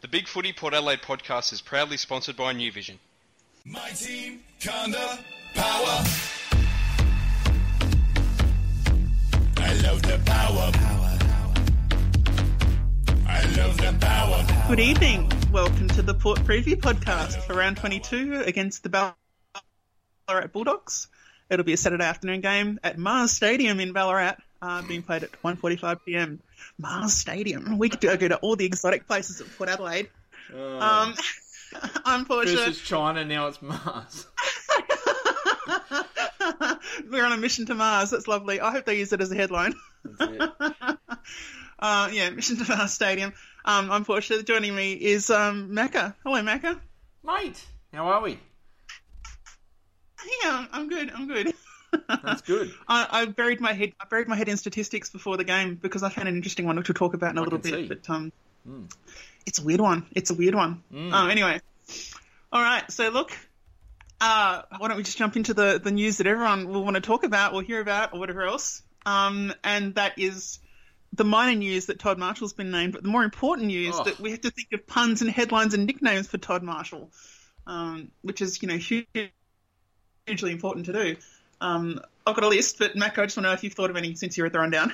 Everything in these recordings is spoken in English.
The Big Footy Port Adelaide podcast is proudly sponsored by New Vision. My team, Conda, power. I love the power. I love the power. Good evening. Welcome to the Port Preview podcast for round 22 against the Ballarat Bulldogs. It'll be a Saturday afternoon game at Mars Stadium in Ballarat, uh, being played at 1.45 p.m. Mars Stadium. We could go to all the exotic places at Port Adelaide. Um, I'm Portia. China, now it's Mars. We're on a mission to Mars. That's lovely. I hope they use it as a headline. That's it. Uh, yeah, mission to Mars Stadium. Um, I'm Portia. Joining me is um, Macca. Hello, Macca. Mate, how are we? Yeah, I'm good. I'm good. That's good. I, I buried my head. I buried my head in statistics before the game because I found an interesting one which we'll talk about in a I little bit. see. But um, it's a weird one. It's a weird one. Um, anyway, all right. So look, uh, why don't we just jump into the the news that everyone will want to talk about or hear about or whatever else? Um, and that is the minor news that Todd Marshall's been named, but the more important news Oh. that we have to think of puns and headlines and nicknames for Todd Marshall, um, which is you know hugely important to do. Um, I've got a list, but Mac, I just want to know if you've thought of any since you read the rundown.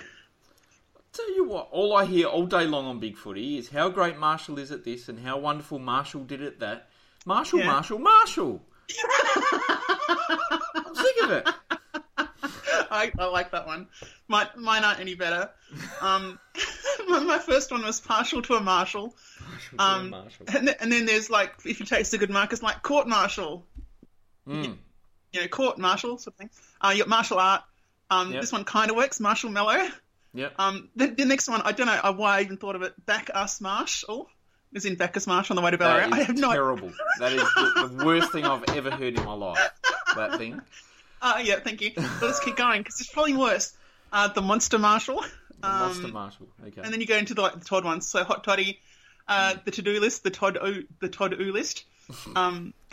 Tell you what, all I hear all day long on Big Footy is how great Marshall is at this and how wonderful Marshall did at that. Marshall, Yeah. Marshall, Marshall. I'm sick of it. I, I like that one. My, mine aren't any better. Um, my, my first one was partial to a marshal. Um, Marshall. And, th- and then there's like, if you take the good markers, like court martial, Mm. You know, court martial sort of thing. Uh, you got martial art. Um, Yep. This one kind of works, martial mellow. Yep. Um, the, the next one, I don't know why I even thought of it. Back us marshal, is in Bacchus Marsh on the way to Ballarat. that I have no terrible. That is the, the worst thing I've ever heard in my life. That thing. Uh, yeah, thank you. But let's keep going because it's probably worse. Uh, the monster marshal. The Um, Monster Marshall. Okay. And then you go into the like the Todd ones. So hot toddy, uh, the to do list, the Todd o, the Todd oo list. Um,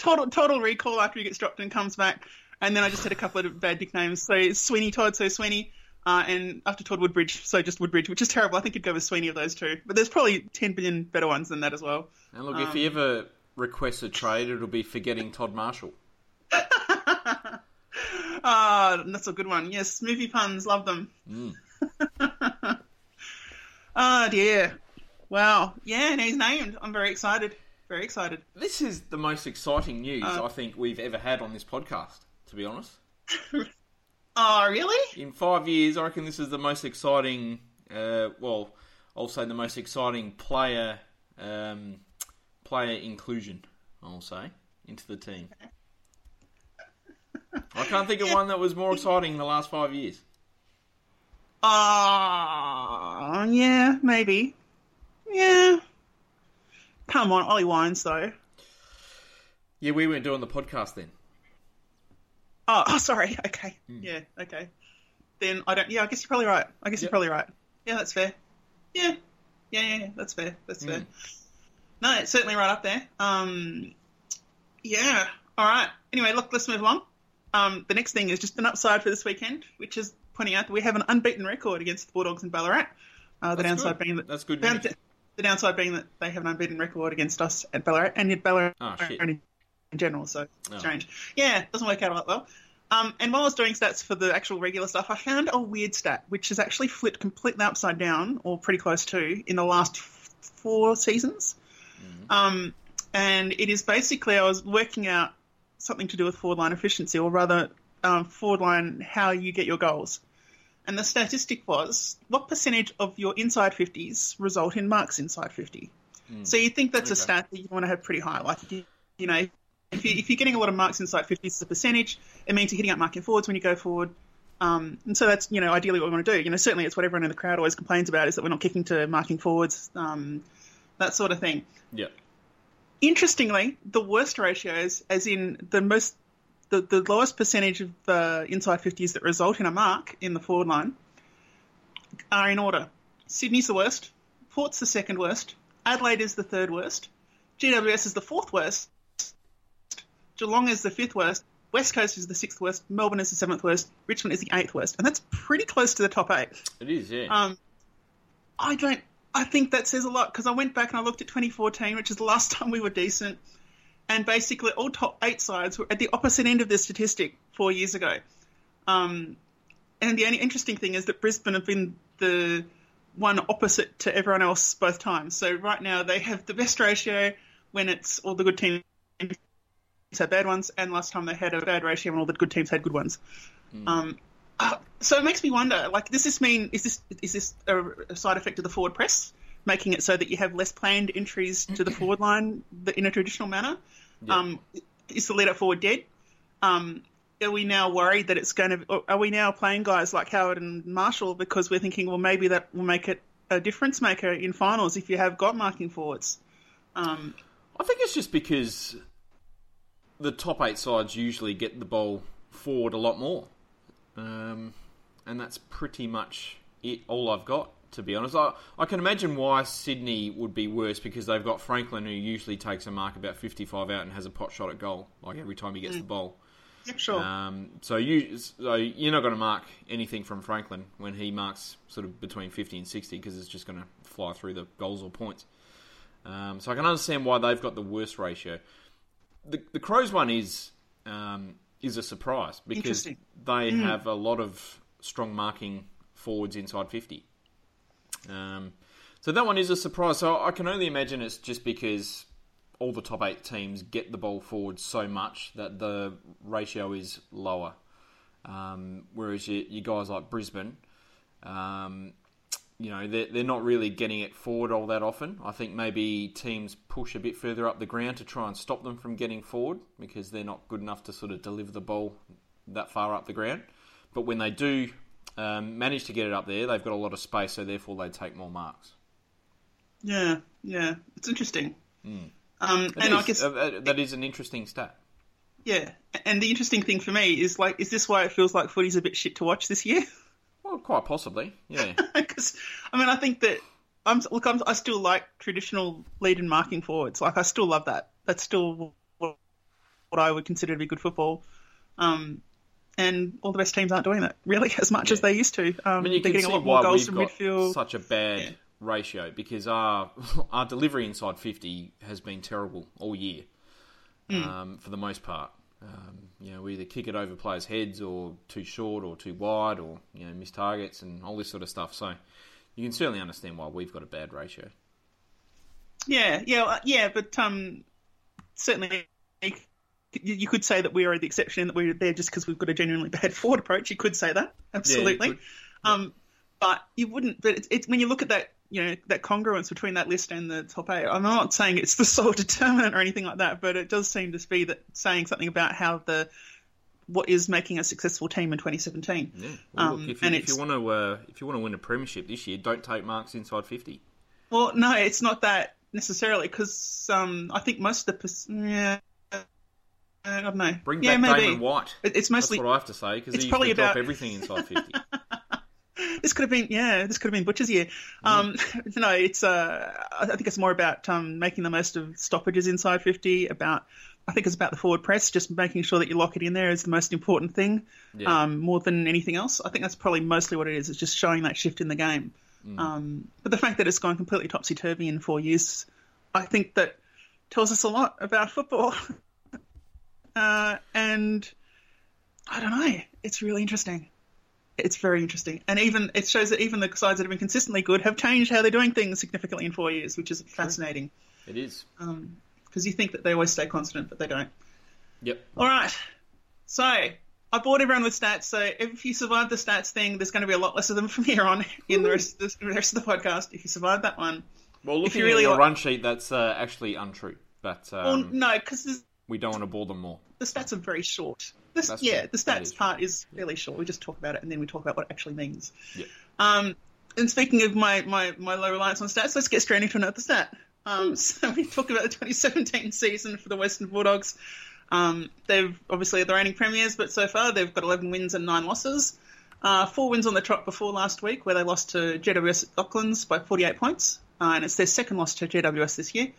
total total recall after he gets dropped and comes back. And then I just had a couple of bad nicknames. So Sweeney Todd, so Sweeney, uh, and after Todd Woodbridge, so just Woodbridge, which is terrible. I think you'd go with Sweeney of those two. But there's probably ten billion better ones than that as well. and look, if he ever requests a trade, it'll be forgetting Todd Marshall. Ah, that's a good one. Yes, movie puns, love them. oh dear. Wow. Yeah, and he's named. I'm very excited. Very excited. This is the most exciting news Uh, I think we've ever had on this podcast, to be honest. Oh, really? In five years, I reckon this is the most exciting, uh, well, I'll say the most exciting player um, player inclusion, I'll say, into the team. I can't think of one that was more exciting in the last five years. Oh, yeah, maybe. Yeah. Come on, Ollie Wines, though. Yeah, we weren't doing the podcast then. Oh, oh sorry. Okay. Yeah, okay. Then I don't. Yeah, I guess you're probably right. I guess you're probably right. Yeah, that's fair. Yeah. Yeah, yeah, yeah. That's fair. That's fair. No, it's certainly right up there. Um, yeah. All right. Anyway, look, let's move along. Um, the next thing is just an upside for this weekend, which is pointing out that we have an unbeaten record against the Bulldogs in Ballarat. Uh, the That's downside good. being that That's good news. The downside being that they have an unbeaten record against us at Ballarat and yet Ballarat Oh, in general. So Oh. strange. Yeah, it doesn't work out a lot well. Um, and while I was doing stats for the actual regular stuff, I found a weird stat which has actually flipped completely upside down, or pretty close to, in the last f- four seasons. Um, and it is basically I was working out something to do with forward line efficiency, or rather, um, forward line how you get your goals. And the statistic was what percentage of your inside 50s result in marks inside 50? So you think that's a stat that you want to have pretty high. Like, you, you know, if, you, if you're getting a lot of marks inside 50s as a percentage, it means you're hitting up marking forwards when you go forward. Um, and so that's, you know, ideally what we want to do. You know, certainly it's what everyone in the crowd always complains about is that we're not kicking to marking forwards, um, that sort of thing. Yeah. Interestingly, the worst ratios, as in the most, the, the lowest percentage of uh, inside 50s that result in a mark in the forward line, are in order. Sydney's the worst, Port's the second worst, Adelaide is the third worst, GWS is the fourth worst, Geelong is the fifth worst, West Coast is the sixth worst, Melbourne is the seventh worst, Richmond is the eighth worst, and that's pretty close to the top eight. It is, yeah. Um, I don't I think that says a lot because I went back and I looked at 2014, which is the last time we were decent, and basically all top eight sides were at the opposite end of this statistic four years ago. Um, and the only interesting thing is that Brisbane have been the one opposite to everyone else both times. So right now they have the best ratio when it's all the good teams had bad ones, and last time they had a bad ratio when all the good teams had good ones. Um, uh, so it makes me wonder, like, does this mean is this is this a, a side effect of the forward press, making it so that you have less planned entries to the forward line in a traditional manner? Um, is the lead up forward dead? Um, are we now worried that it's going to? Are we now playing guys like Howard and Marshall because we're thinking, well, maybe that will make it a difference maker in finals if you have got marking forwards? Um, I think it's just because the top eight sides usually get the ball forward a lot more, um, and that's pretty much it. All I've got, to be honest. I, I can imagine why Sydney would be worse because they've got Franklin, who usually takes a mark about fifty-five out and has a pot shot at goal, like every time he gets the ball. sure. Um, so you, so you're not going to mark anything from Franklin when he marks sort of between fifty and sixty because it's just going to fly through the goals or points. Um, so I can understand why they've got the worst ratio. The the Crows one is um, is a surprise because they have a lot of strong marking forwards inside fifty. Um, so that one is a surprise. So I can only imagine it's just because all the top eight teams get the ball forward so much that the ratio is lower. Um, whereas you, you guys like Brisbane, um, you know, they're, they're not really getting it forward all that often. I think maybe teams push a bit further up the ground to try and stop them from getting forward because they're not good enough to sort of deliver the ball that far up the ground. But when they do um, manage to get it up there, they've got a lot of space, so therefore they take more marks. Yeah, yeah, it's interesting. Um, It and I guess Uh, uh, that is an interesting stat. yeah, and the interesting thing for me is like, is this why it feels like footy's a bit shit to watch this year? Well, quite possibly, yeah. Because I mean, I think that I'm look, I'm, I still like traditional lead and marking forwards. Like, I still love that. That's still what, what I would consider to be good football. Um, and all the best teams aren't doing that really as much as they used to. Um, I mean, you they're can getting see a lot more why goals we've from got midfield. such a bad Yeah. ratio because our our delivery inside fifty has been terrible all year, Hmm. um, for the most part. Um, you know, we either kick it over players' heads or too short or too wide or you know miss targets and all this sort of stuff. So you can certainly understand why we've got a bad ratio. Yeah, yeah, uh, yeah, but um, certainly you, could say that we are the exception that we're there just because we've got a genuinely bad forward approach. You could say that absolutely. could. um, but you wouldn't. But it's, it's when you look at that, you know, that congruence between that list and the top eight. I'm not saying it's the sole determinant or anything like that, but it does seem to be that saying something about how the what is making a successful team in 2017. Yeah. Well, Um, look, if you, and if you want to uh, if you want to win a premiership this year, don't take marks inside fifty. Well, no, it's not that necessarily because um, I think most of the yeah. I don't know. Bring yeah, back maybe. Damon White. It- It's That's mostly what I have to say because he used probably to drop everything inside fifty. this could have been yeah this could have been butcher's year um no it's uh i think it's more about um making the most of stoppages inside 50 about i think it's about the forward press just making sure that you lock it in there is the most important thing Yeah. um more than anything else i think that's probably mostly what it is it's just showing that shift in the game um but the fact that it's gone completely topsy-turvy in four years i think that tells us a lot about football uh and i don't know it's really interesting it's very interesting. And even it shows that even the sides that have been consistently good have changed how they're doing things significantly in four years, which is fascinating. it is. Because you think that they always stay constant, but they don't. Yep. All right. So I bored everyone with stats. So if you survive the stats thing, there's going to be a lot less of them from here on in the rest, of the, rest of the podcast. If you survive that one, Well, looking you really at your like- run sheet, that's uh, actually untrue. But well, um, no, because we don't want to bore them more. the stats are very short. This, That's yeah, true. the stats is part is fairly short. We just talk about it and then we talk about what it actually means. Yeah. Um, and speaking of my, my, my low reliance on stats, let's get straight into another stat. Um, so we talk about the 2017 season for the Western Bulldogs. Um, they've obviously the reigning premiers, but so far they've got 11 wins and nine losses. Uh, four wins on the trot before last week, where they lost to GWS Docklands by 48 points, uh, and it's their second loss to GWS this year.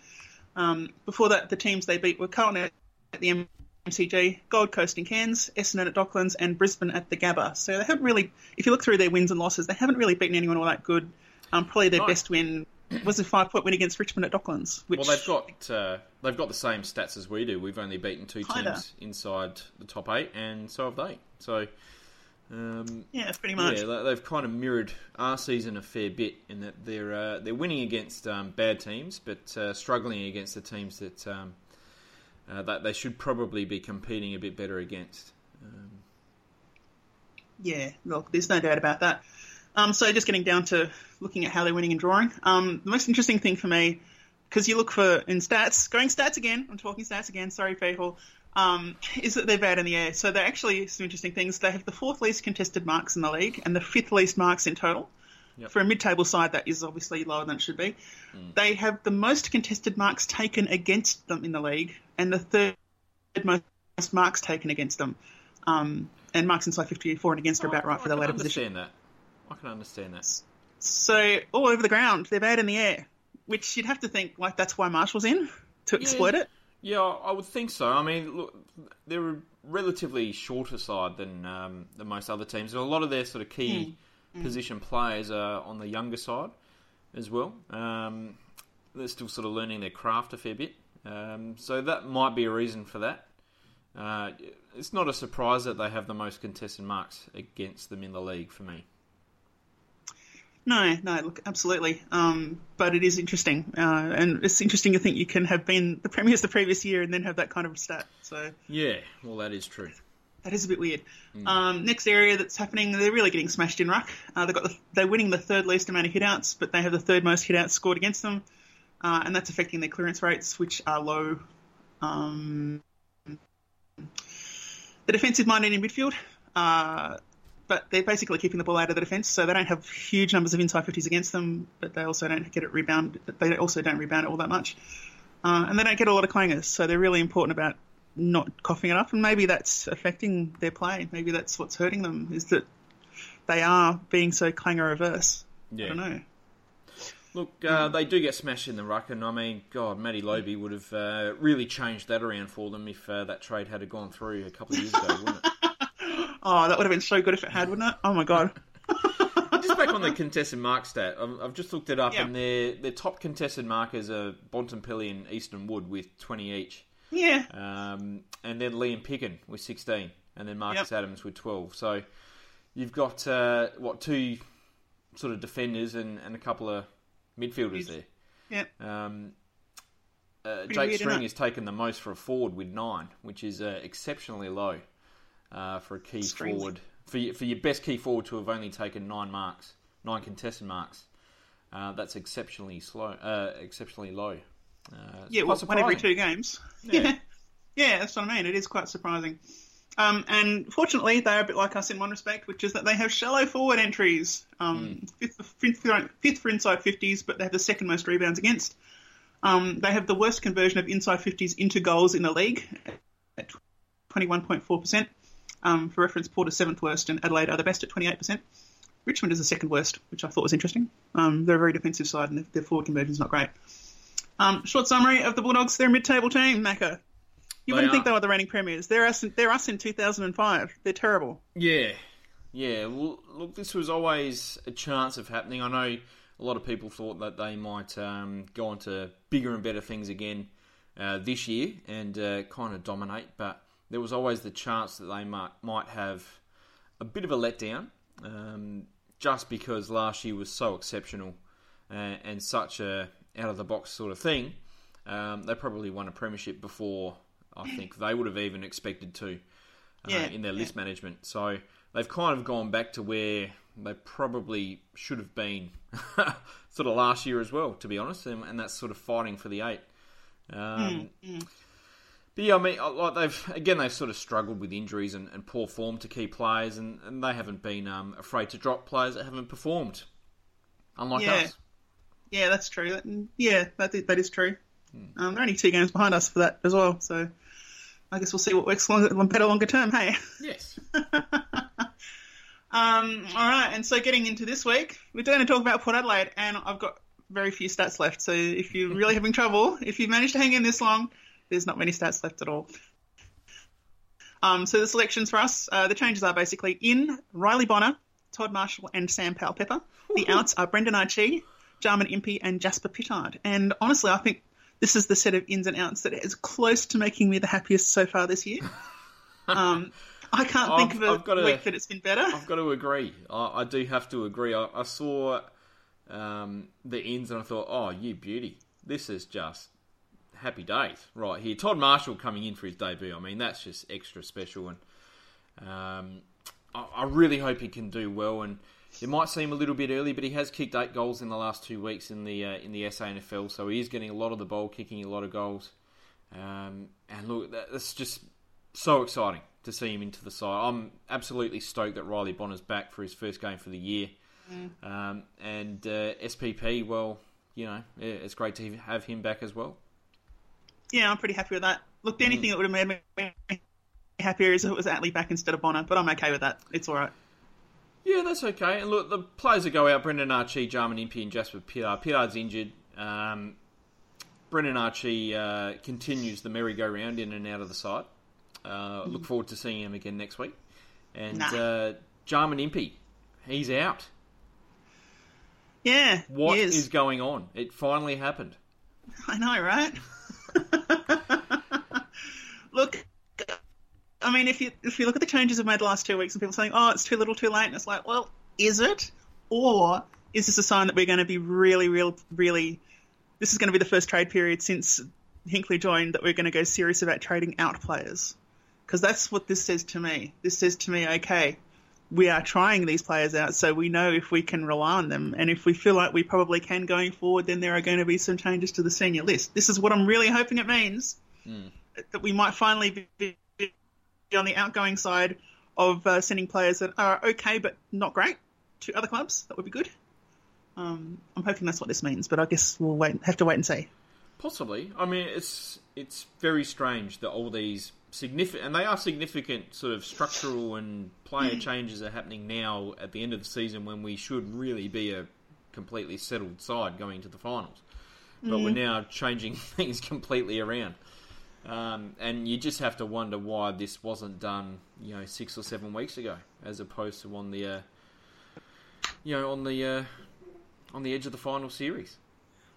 Um, before that, the teams they beat were Carlton at the MCG, Gold Coast in Cairns, Essendon at Docklands, and Brisbane at the Gabba. So they haven't really, if you look through their wins and losses, they haven't really beaten anyone all that good. Um, probably their Nice. best win was a five point win against Richmond at Docklands. Which Well, they've got uh, they've got the same stats as we do. We've only beaten two Kinda. teams inside the top eight, and so have they. So, um, yeah, pretty much. yeah, they- they've kind of mirrored our season a fair bit in that they're uh, they're winning against um, bad teams, but uh, struggling against the teams that um, uh, that they should probably be competing a bit better against. Yeah, look, there's no doubt about that. Um, so just getting down to looking at how they're winning and drawing. Um, the most interesting thing for me, because you look for in stats, going stats again. I'm talking stats again. Sorry, people. Um, is that they're bad in the air. So they're actually some interesting things. They have the fourth least contested marks in the league and the fifth least marks in total. Yep. For a mid-table side, that is obviously lower than it should be. They have the most contested marks taken against them in the league, and the third most marks taken against them. Um, and marks inside 54 and against are about right for the I can latter position. understand that. I can understand that. So all over the ground, they're bad in the air, which you'd have to think like that's why Marshall's in to exploit it. Yeah, I would think so. I mean, look, they're a relatively shorter side than um, than most other teams. And a lot of their sort of key position players are on the younger side as well. Um, they're still sort of learning their craft a fair bit, um, so that might be a reason for that. Uh, it's not a surprise that they have the most contested marks against them in the league for me. No, no, look, absolutely. Um, but it is interesting, uh, and it's interesting to think you can have been the premiers the previous year and then have that kind of stat. So Yeah, well, that is true. That is a bit weird. Um, next area that's happening, they're really getting smashed in ruck. Uh, they've got the, they're winning the third least amount of hitouts, but they have the third most hitouts scored against them, uh, and that's affecting their clearance rates, which are low. Um, the defensive minded in midfield, uh, but they're basically keeping the ball out of the defence, so they don't have huge numbers of inside 50s against them, but they also don't get it rebound. They also don't rebound it all that much, uh, and they don't get a lot of clangers, so they're really important about not coughing it up, and maybe that's affecting their play. Maybe that's what's hurting them is that they are being so clanger averse. Yeah. I don't know. Look, uh, they do get smashed in the ruck, and I mean, God, Matty Lobbe would have uh, really changed that around for them if uh, that trade had gone through a couple of years ago, wouldn't it? Oh, that would have been so good if it had, wouldn't it? Oh my god. just back on the contested mark stat, I've, just looked it up, Yeah. and their their top contested markers are Bontempelli and Easton Wood with 20 each, Yeah. um, and then Liam Picken with 16, and then Marcus Yep. Adams with 12. So you've got uh, what two sort of defenders and, and a couple of midfielders there. Yeah. Um, uh, Jake String has taken the most for a forward with nine, which is uh, exceptionally low uh, for a key String's- forward. For your, for your best key forward to have only taken nine marks, nine contested marks, uh, that's exceptionally slow, uh, exceptionally low. Uh, Yeah, well, one every two games. Yeah. Yeah. yeah, that's what I mean. It is quite surprising. Um, and fortunately, they're a bit like us in one respect, which is that they have shallow forward entries. Um, fifth, fifth, fifth for inside 50s, but they have the second most rebounds against. Um, they have the worst conversion of inside 50s into goals in the league at 21.4%. Um, for reference, Porter's seventh worst and Adelaide are the best at 28%. Richmond is the second worst, which I thought was interesting. Um, they're a very defensive side and their, their forward conversion is not great. Um, short summary of the Bulldogs: they're a mid-table team. Macca, you They wouldn't think they were the reigning premiers. They're us. In, they're us in 2005. They're terrible. Yeah, yeah. Well, look, this was always a chance of happening. I know a lot of people thought that they might um, go on to bigger and better things again uh, this year and uh, kind of dominate, but there was always the chance that they might might have a bit of a letdown, um, just because last year was so exceptional uh, and such a out of the box sort of thing. Um, they probably won a premiership before I think they would have even expected to uh, Yeah, in their yeah. list management. So they've kind of gone back to where they probably should have been sort of last year as well, to be honest, and, and that's sort of fighting for the eight. Um, But yeah, I mean, like they've again they've sort of struggled with injuries and, and poor form to key players, and, and they haven't been um, afraid to drop players that haven't performed, unlike Yeah. us. Yeah, that's true. That- Yeah, that is, that is true. Hmm. Um, they're only two games behind us for that as well. So I guess we'll see what works longer, better longer term. Hey. Yes. Um, all right, and so getting into this week, we're going to talk about Port Adelaide, and I've got very few stats left. So if you're really having trouble, if you've managed to hang in this long, there's not many stats left at all. Um, so the selections for us, uh, the changes are basically in Riley Bonner, Todd Marshall, and Sam Powell Pepper. The outs are Brendan Archie, Jarman Impey, and Jasper Pittard. And honestly, I think this is the set of ins and outs that is close to making me the happiest so far this year. um, I can't think of a I've gotta- week that it's been better. I've got to agree. I, I do have to agree. I, I saw um, the ins and I thought, oh, you beauty. This is just happy days right here. Todd Marshall coming in for his debut. I mean, that's just extra special. And um, I, I really hope he can do well. And it might seem a little bit early, but he has kicked eight goals in the last two weeks in the uh, in the SANFL. So he is getting a lot of the ball, kicking a lot of goals. Um, and look, that, that's just so exciting to see him into the side. I'm absolutely stoked that Riley Bonner's back for his first game for the year. Um, and uh, SPP, well, you know, it's great to have him back as well. Yeah, I'm pretty happy with that. Look, the only thing that would have made me happier is if it was Atley back instead of Bonner, but I'm okay with that. It's all right. Yeah, that's okay. And look, the players that go out, Brendan Archie, Jarman Impey, and Jasper Pittard. Pittard's injured. Um, Brendan Archie uh, continues the merry-go-round in and out of the side. Uh, Look forward to seeing him again next week. And Nah. uh, Jarman Impey, he's out. Yeah, What is is. going on? It finally happened. I know, right? look, I mean, if you if you look at the changes we've made the last two weeks, and people saying, "Oh, it's too little, too late," and it's like, well, is it, or is this a sign that we're going to be really, real, really? This is going to be the first trade period since Hinkley joined that we're going to go serious about trading out players, because that's what this says to me. This says to me, okay, we are trying these players out so we know if we can rely on them. And if we feel like we probably can going forward, then there are going to be some changes to the senior list. This is what I'm really hoping it means hmm. that we might finally be on the outgoing side of uh, sending players that are okay but not great to other clubs. That would be good. Um, I'm hoping that's what this means, but I guess we'll wait, have to wait and see. Possibly. I mean, it's it's very strange that all these significant and they are significant sort of structural and player changes are happening now at the end of the season when we should really be a completely settled side going to the finals. But we're now changing things completely around. Um, and you just have to wonder why this wasn't done, you know, six or seven weeks ago, as opposed to on the, uh, you know, on the uh, on the edge of the final series.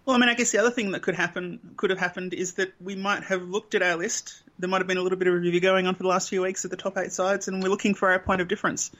Well, I mean, I guess the other thing that could happen, could have happened, is that we might have looked at our list. There might have been a little bit of review going on for the last few weeks at the top eight sides, and we're looking for our point of difference.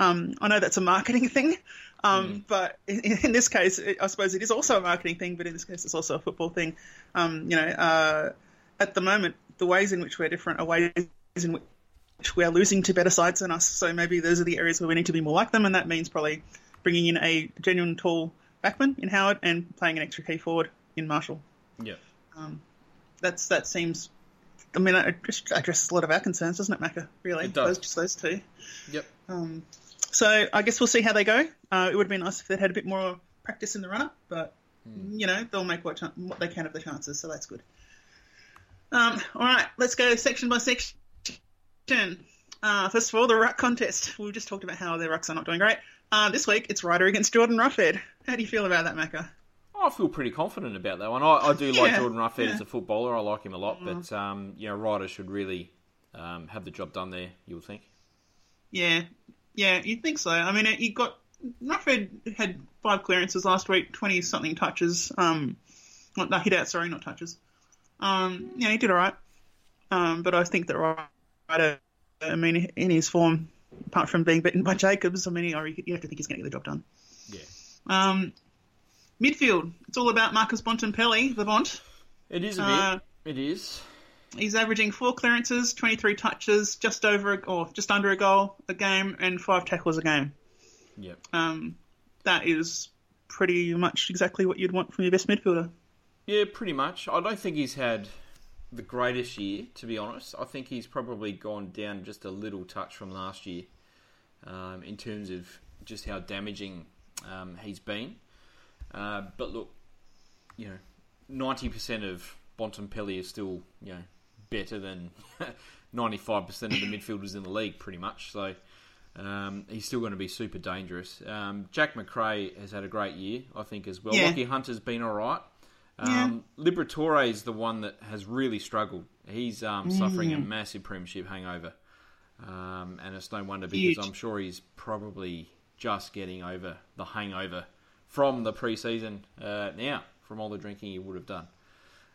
Um, I know that's a marketing thing, um, but in, in this case, it, I suppose it is also a marketing thing, but in this case, it's also a football thing. Um, you know, uh, at the moment, the ways in which we're different are ways in which we are losing to better sides than us. So maybe those are the areas where we need to be more like them, and that means probably bringing in a genuine tall backman in Howard and playing an extra key forward in Marshall. Yeah. um, That's that seems. I mean, it just addresses a lot of our concerns, doesn't it, Macca? Really, It does. Those, just those two. Yep. Um, So I guess we'll see how they go. Uh, it would have been nice if they'd had a bit more practice in the run-up, but Hmm. you know they'll make what, chan- what they can of the chances, so that's good. Um, all right, let's go section by section. Uh, first of all, the ruck contest. We just talked about how their rucks are not doing great. Uh, this week it's Ryder against Jordan Roughead. How do you feel about that, Macca? I feel pretty confident about that one. I, I do like Yeah, Jordan Roughead yeah. as a footballer. I like him a lot, but um, you know, Ryder should really um, have the job done there. You would think. Yeah, yeah, you'd think so. I mean, he got Roughead had five clearances last week, twenty something touches. Um, not no, hit out, sorry, not touches. Um, yeah, he did all right. Um, but I think that Ryder, I mean, in his form, apart from being beaten by Jacobs, I mean, you you have to think he's going to get the job done. Yeah, Um, midfield, it's all about Marcus Bontempelli, the Bont. it is a Uh, bit. It is. He's averaging four clearances, 23 touches, just over or just under a goal a game, and five tackles a game. Yep. Um, that is pretty much exactly what you'd want from your best midfielder. Yeah, pretty much. I don't think he's had the greatest year, to be honest. I think he's probably gone down just a little touch from last year um, in terms of just how damaging um, he's been. Uh, but look, you know, ninety percent of Bontempelli is still you know better than ninety five percent of the midfielders in the league, pretty much. So. Um, he's still going to be super dangerous. Um, Jack Macrae has had a great year, I think, as well. Yeah. Lachie Hunter's been all right. Um, Liberatore is the one that has really struggled. He's um, suffering Mm. a massive premiership hangover, um, and it's no wonder because Huge. I'm sure he's probably just getting over the hangover from the preseason uh, now, from all the drinking he would have done.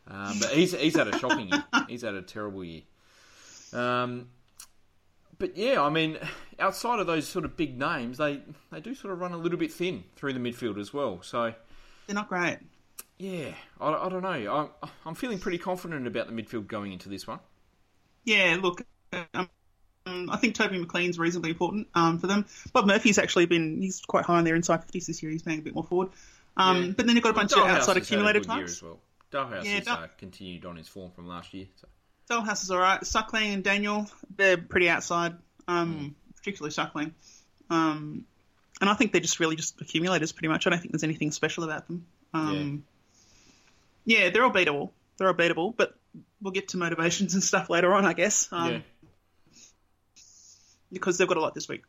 Um, but he's he's had a shocking year. He's had a terrible year. Um, but yeah, I mean, outside of those sort of big names, they they do sort of run a little bit thin through the midfield as well. So They're not great. Yeah, I, I don't know. I'm I'm feeling pretty confident about the midfield going into this one. Yeah, look, um, I think Toby McLean's reasonably important um, for them. Bob Murphy's actually been, he's quite high on their inside 50s this year. He's playing a bit more forward. Um, Yeah. But then you've got a bunch Dahlhaus of outside accumulator types. as well. Dahlhaus Yeah, has Dal- uh, continued on his form from last year. So. Dahlhaus is all right. Suckling and Daniel, they're pretty outside, um, Hmm. particularly Suckling. Um, and I think they're just really just accumulators, pretty much. I don't think there's anything special about them. Um, yeah. they're all beatable. They're all beatable, but we'll get to motivations and stuff later on, I guess, um, yeah, because they've got a lot this week.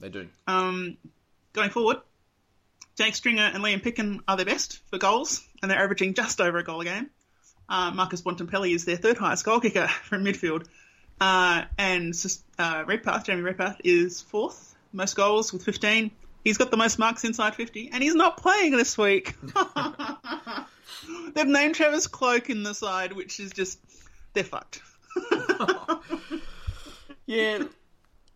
they do. Um, going forward, Jake Stringer and Liam Picken are their best for goals, and they're averaging just over a goal a game. Uh, Marcus Bontempelli is their third highest goal kicker from midfield. Uh, and uh, Redpath, Jamie Redpath, is fourth, most goals with 15. He's got the most marks inside 50, and he's not playing this week. They've named Travis Cloke in the side, which is just, they're fucked. Yeah,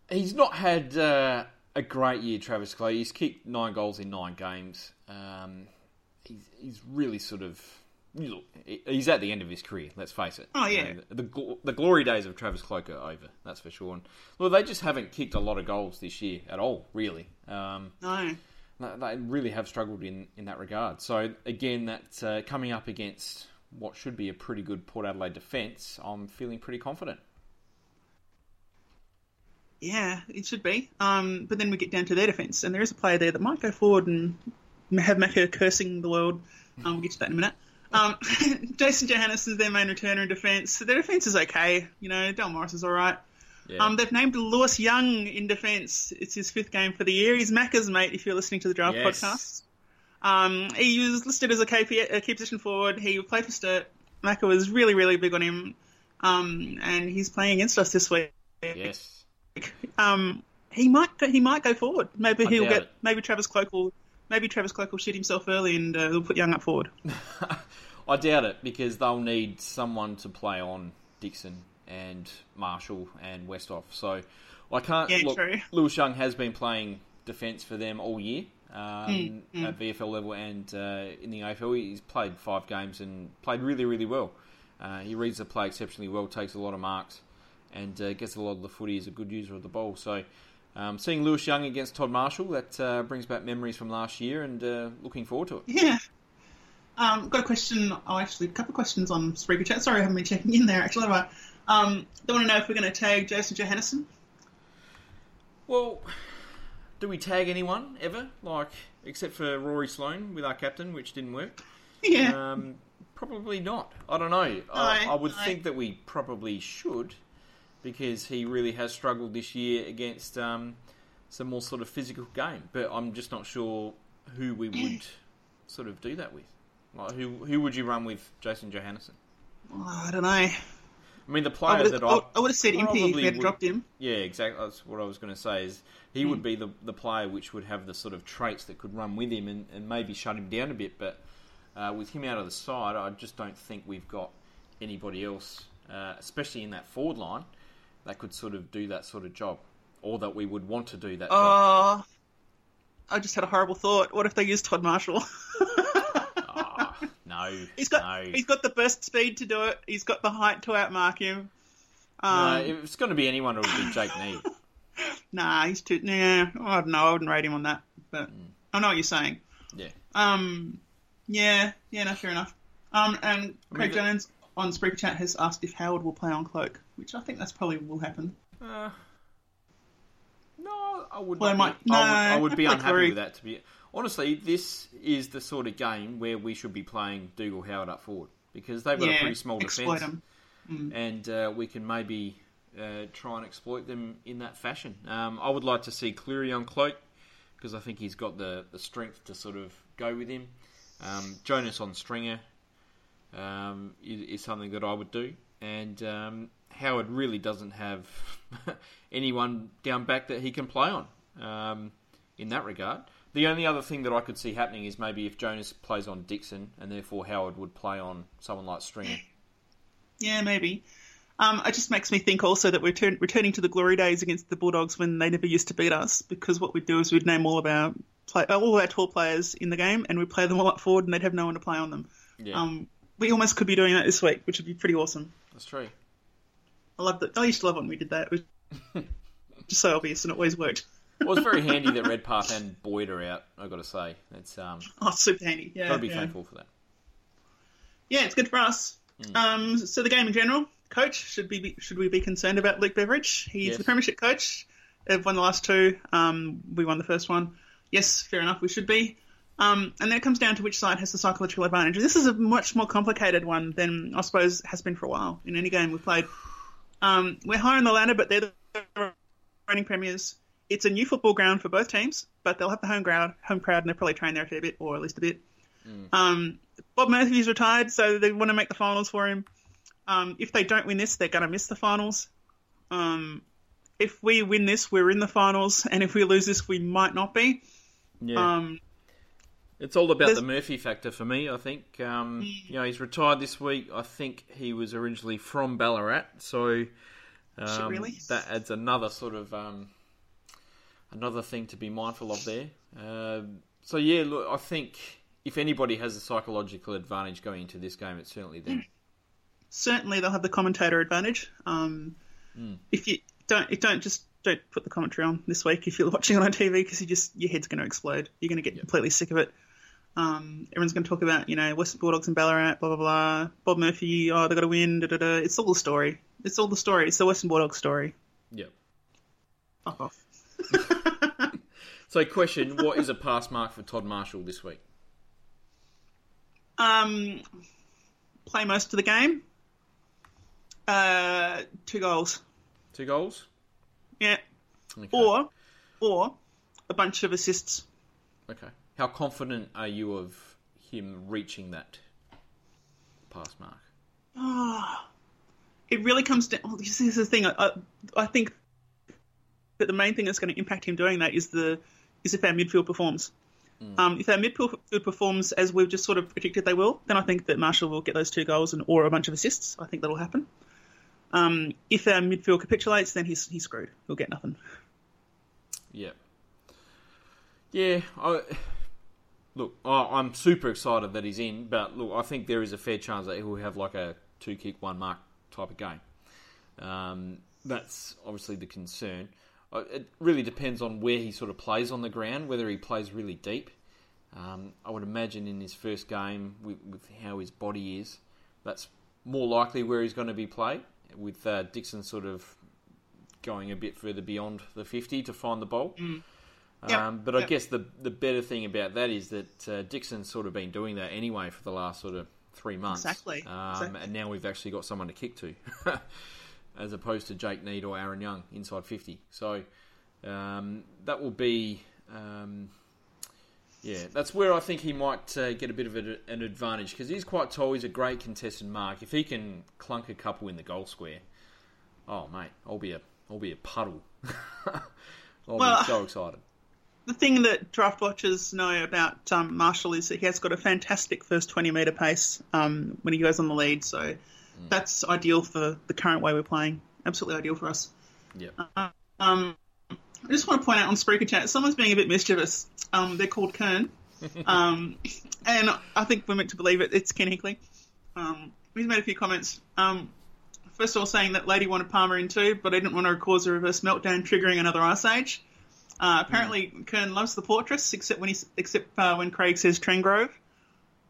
he's not had uh, a great year, Travis Clay. He's kicked nine goals in nine games. Um, he's, he's really sort of. Look, he's at the end of his career. Let's face it. Oh, yeah. You know, the, gl- the glory days of Travis Cloke are over. That's for sure. And, look, they just haven't kicked a lot of goals this year at all. Really, um, No. They- really have struggled in, in that regard. So again, that uh, coming up against what should be a pretty good Port Adelaide defence, I'm feeling pretty confident. Yeah, it should be. Um, but then we get down to their defence, and there is a player there that might go forward and have Macca cursing the world. Um, we'll get to that in a minute. Um, Jason Johannisen's their main returner in defence. Their defence is okay. You know, Dale Morris is all right. Yeah. Um, they've named Lewis Young in defence. It's his fifth game for the year. He's Macca's mate if you're listening to the Draft Yes. podcast. Um, he was listed as a KP, a key position forward. He played for Sturt. Macca was really, really big on him. Um, and he's playing against us this week yes. um, he might go, he might go forward. Maybe I he'll get it. maybe Travis Cloke will maybe Travis Cloke will shit himself early and uh, he'll put Young up forward. I doubt it because they'll need someone to play on Dixon and Marshall and Westhoff. So I can't Yeah, look. true. Lewis Young has been playing defence for them all year um, Hmm, at VFL level and uh, in the AFL. He's played five games and played really, really well. Uh, he reads the play exceptionally well, takes a lot of marks, and uh, gets a lot of the footy. Is a good user of the ball. So. Um, seeing Lewis Young against Todd Marshall, that uh, brings back memories from last year, and uh, looking forward to it. Yeah. Um, got a question. Oh, actually, a couple of questions on Spreaker Chat. Sorry, I haven't been checking in there. Actually, I? Um, they want to know if we're going to tag Jason Johannisen. Well, do we tag anyone ever? Like, except for Rory Sloane with our captain, which didn't work. Yeah. Um, probably not. I don't know. I, No, I would no. think that we probably should, because he really has struggled this year against um, some more sort of physical game. But I'm just not sure who we would sort of do that with. Like, who who would you run with Jason Johannisen? Oh, I don't know. I I mean, the player have, that I, I would have said Impey if had dropped him. Yeah, exactly. That's what I was going to say. Is he would be the the player which would have the sort of traits that could run with him and, and maybe shut him down a bit. But uh, with him out of the side, I just don't think we've got anybody else, uh, especially in that forward line, that could sort of do that sort of job, or that we would want to do that. job. Oh, I just had a horrible thought. What if they used Todd Marshall? No, He's got no. he's got the burst speed to do it. He's got the height to outmark him. no, Um, if it's going to be anyone, it would be Jake Neade. Nah, he's too. Nah, I don't know. I wouldn't rate him on that. But I know what you're saying. Yeah. Um, yeah, yeah, no, fair enough. Um, and Craig the- Jones on Spreaker Chat has asked if Howard will play on Cloke, which I think that's probably will happen. Uh, no, I would. Well, not I might- be, I would, I would be unhappy with that. To be honestly, this is the sort of game where we should be playing Dougal Howard up forward because they've got yeah, a pretty small defence, him. and uh, we can maybe uh, try and exploit them in that fashion. Um, I would like to see Clurey on Cloke because I think he's got the, the strength to sort of go with him. Um, Jonas on Stringer um, is, is something that I would do, and um, Howard really doesn't have anyone down back that he can play on um, in that regard. The only other thing that I could see happening is maybe if Jonas plays on Dixon, and therefore Howard would play on someone like Stringer. Yeah, maybe. Um, it just makes me think also that we're turn- returning to the glory days against the Bulldogs when they never used to beat us. Because what we'd do is we'd name all of our play- all of our tall players in the game, and we'd play them all up forward, and they'd have no one to play on them. Yeah, Um, we almost could be doing that this week, which would be pretty awesome. that's true. I love that. I used to love when we did that. It was just so obvious, and it always worked. Well, it's very handy that Redpath and Boyd are out. I've got to say, it's um, Oh, super handy. Yeah, got to be yeah. thankful for that. Yeah, it's good for us. Hmm. Um, so the game in general, coach should be should we be concerned about Luke Beveridge? He's Yes. the premiership coach. They've won the last two. Um, we won the first one. Yes, fair enough. We should be. Um, and then it comes down to which side has the psychological advantage. This is a much more complicated one than I suppose has been for a while in any game we've played. Um, we're higher on the ladder, but they're the reigning premiers. It's a new football ground for both teams, but they'll have the home ground, home crowd, and they'll probably train there a fair bit, or at least a bit. Um, Bob Murphy's retired, so they want to make the finals for him. Um, if they don't win this, they're going to miss the finals. Um, if we win this, we're in the finals, and if we lose this, we might not be. Yeah. Um, It's all about the Murphy factor for me. I think um, you know he's retired this week. I think he was originally from Ballarat, so um, really? that adds another sort of um, another thing to be mindful of there. Um so yeah, look, I think if anybody has a psychological advantage going into this game, it's certainly them. certainly, they'll have the commentator advantage. Um, If you don't, don't just don't put the commentary on this week if you're watching it on TV because you just your head's going to explode. You're going to get completely sick of it. Um, everyone's going to talk about you know Western Bulldogs and Ballarat, blah blah blah. Bob Murphy, oh they got to win. Da, da, da. It's all the story. It's all the story. It's the Western Bulldogs story. Yep. Fuck off. So, question: What is a pass mark for Todd Marshall this week? Um, play most of the game. Uh, two goals. Two goals. Yeah. Okay. Or, or a bunch of assists. okay. How confident are you of him reaching that pass mark? It really comes down. Well, this is the thing. I, I, I think that the main thing that's going to impact him doing that is the is if our midfield performs. Um, if our midfield performs as we've just sort of predicted they will, then I think that Marshall will get those two goals and or a bunch of assists. I think that'll happen. Um, if our midfield capitulates, then he's he's screwed. He'll get nothing. Yeah. Yeah, I look, I, I'm super excited that he's in, but look, I think there is a fair chance that he'll have like a two kick, one mark type of game. Um, that's obviously the concern. Uh, It really depends on where he sort of plays on the ground, whether he plays really deep. Um, I would imagine in his first game, with, with how his body is, that's more likely where he's going to be played, with uh, Dixon sort of going a bit further beyond the 50 to find the ball. Yep, Um, but I yep. guess the the better thing about that is that uh, Dixon's sort of been doing that anyway for the last sort of three months. Exactly, Um, exactly. And now we've actually got someone to kick to, as opposed to Jake Neade or Aaron Young inside 50. So um, that will be. Um, yeah, that's where I think he might uh, get a bit of a, an advantage because he's quite tall. He's a great contested mark. If he can clunk a couple in the goal square, oh mate, I'll be a I'll be a puddle. I'll Well, be so excited. the thing that draft watchers know about um, Marshall is that he has got a fantastic first 20 metre pace um, when he goes on the lead. So that's ideal for the current way we're playing. Absolutely ideal for us. Yep. Um, I just want to point out on Spreaker Chat, someone's being a bit mischievous. Um, they're called Kern. um, and I think we're meant to believe it. It's Ken Hinkley. Um, he's made a few comments. Um, first of all, saying that Lady wanted Palmer in too, but I didn't want to cause a reverse meltdown, triggering another ice age. Uh, apparently, Kern loves the fortress, except when he except uh, when Craig says Trengrove.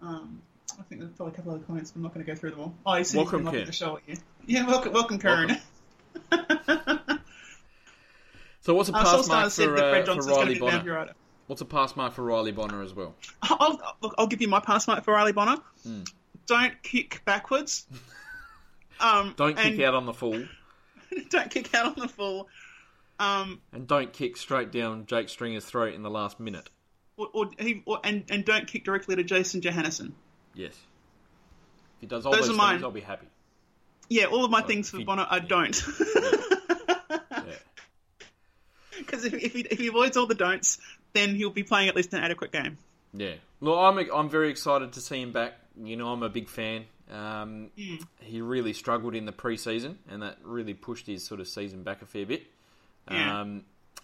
Um, I think there's probably a couple other comments. but I'm not going to go through them all. Oh, said he's Welcome, the show you. Yeah, welcome, welcome, Kern. Welcome. So what's a Uh, pass Solstar mark for, uh, for Johnson's going to Riley be the boundary Bonner? What's a pass mark for Riley Bonner as well? I'll, look, I'll give you my pass mark for Riley Bonner. Hmm. Don't kick backwards. Um, Don't kick out on the full, Don't kick out on the full. Um, and don't kick straight down Jake Stringer's throat in the last minute. or, or, he, or and, and don't kick directly to Jason Johannisen. Yes. If he does all Those those, things, mine. I'll be happy. Yeah, all of my things for he- Bonner I don't. Yeah. Because if, if, he, if he avoids all the don'ts, then he'll be playing at least an adequate game. Yeah. Look, I'm I'm very excited to see him back. You know, I'm a big fan. Um, He really struggled in the preseason, and that really pushed his sort of season back a fair bit. Yeah. Um,